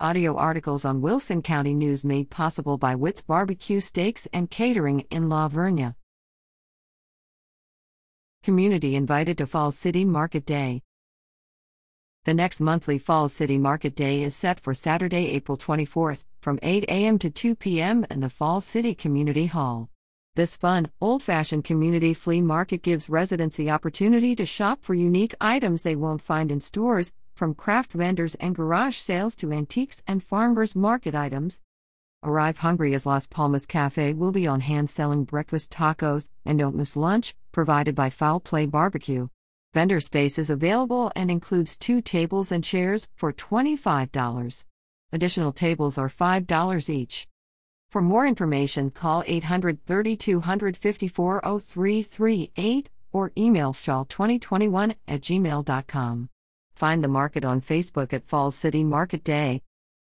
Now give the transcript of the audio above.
Audio articles on Wilson County News made possible by Witt's Barbecue Steaks and Catering in La Vernia. Community invited to Falls City Market Day. The next monthly Falls City Market Day is set for Saturday, April 24th, from 8 a.m. to 2 p.m. in the Falls City Community Hall. This fun, old fashioned community flea market gives residents the opportunity to shop for unique items they won't find in stores, from craft vendors and garage sales to antiques and farmers market items. Arrive hungry as Las Palmas Cafe will be on hand selling breakfast tacos and don't miss lunch, provided by Foul Play Barbecue. Vendor space is available and includes two tables and chairs for $25. Additional tables are $5 each. For more information, call 800 3254 0338 or email shaw2021 at gmail.com. Find the market on Facebook at Falls City Market Day